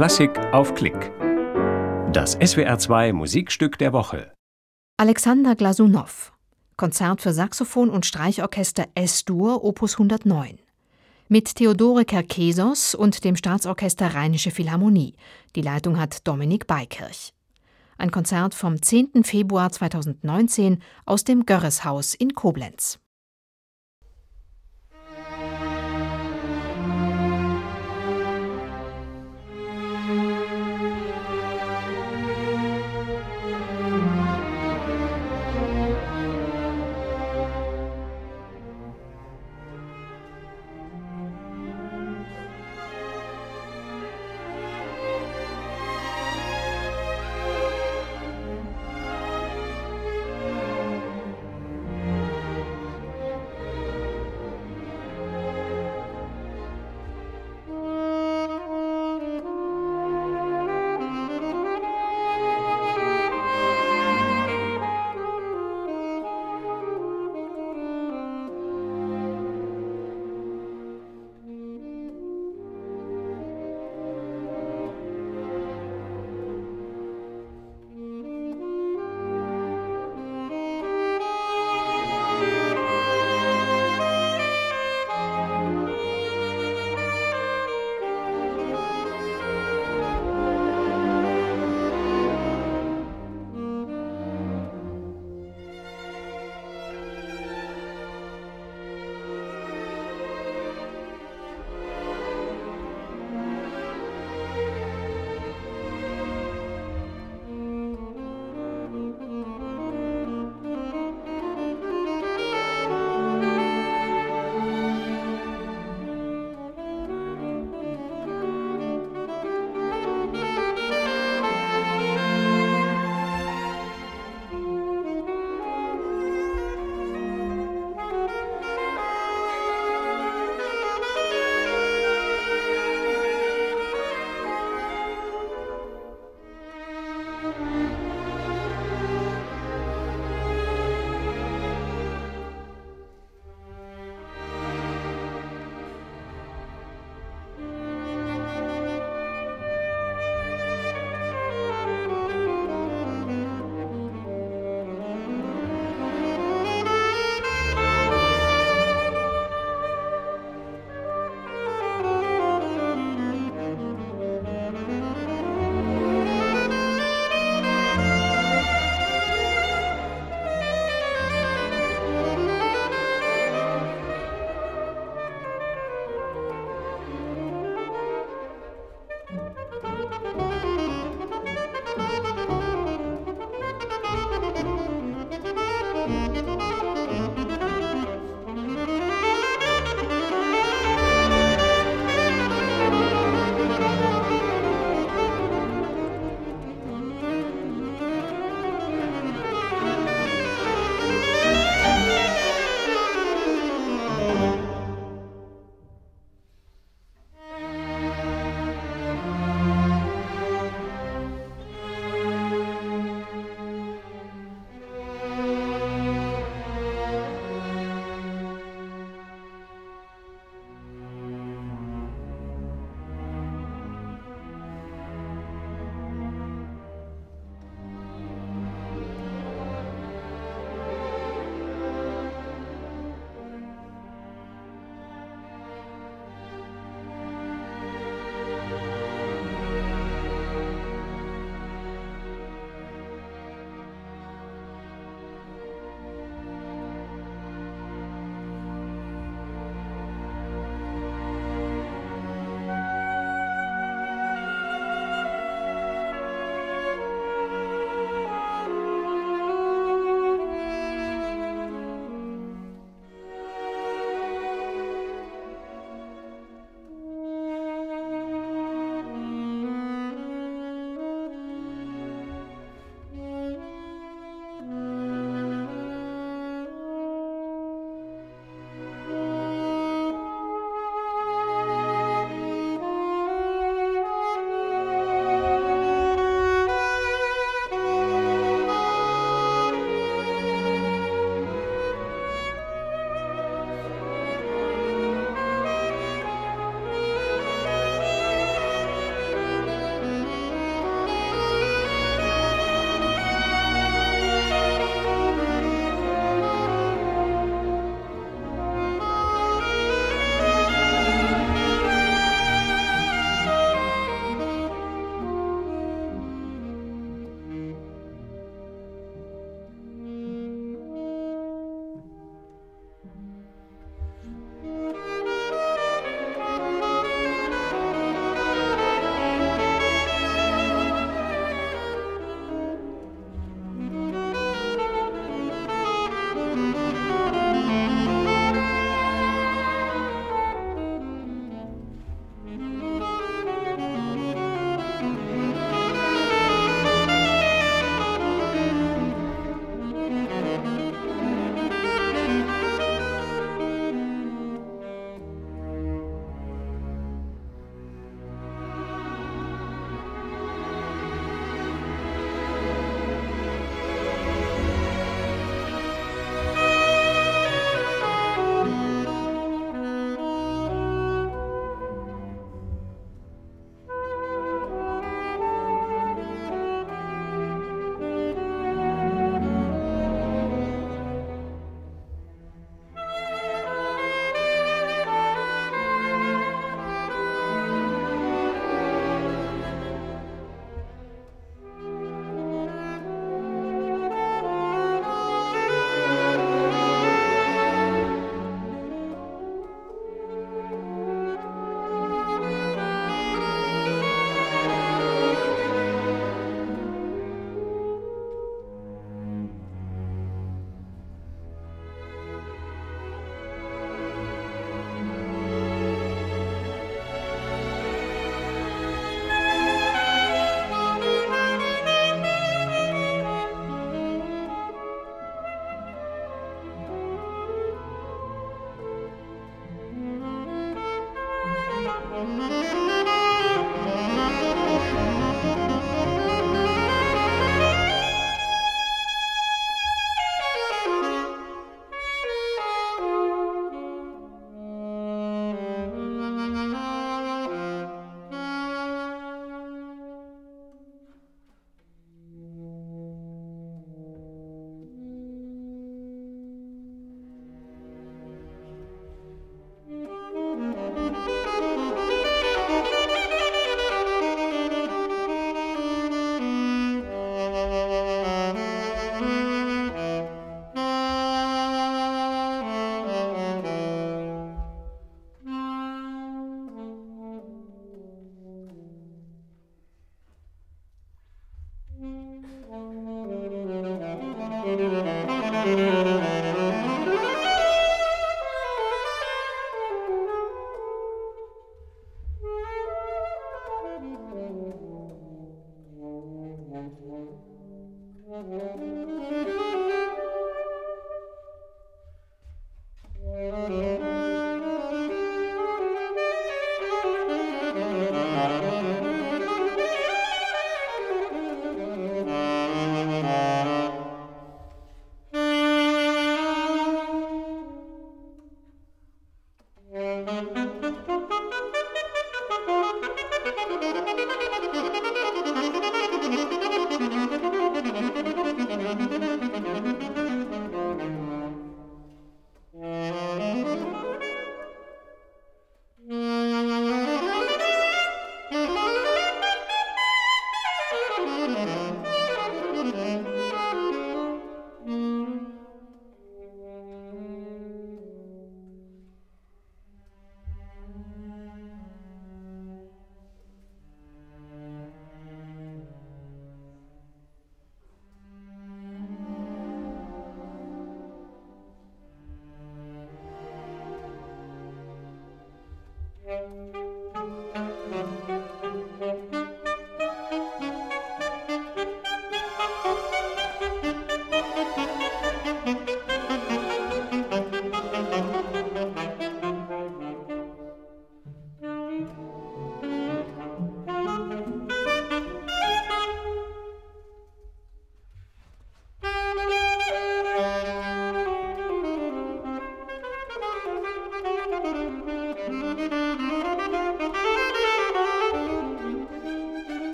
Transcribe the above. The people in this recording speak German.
Klassik auf Klick. Das SWR2 Musikstück der Woche. Alexander Glasunow. Konzert für Saxophon und Streichorchester S-Dur Opus 109. Mit Theodore Kerkesos und dem Staatsorchester Rheinische Philharmonie. Die Leitung hat Dominik Beikirch. Ein Konzert vom 10. Februar 2019 aus dem Görreshaus in Koblenz.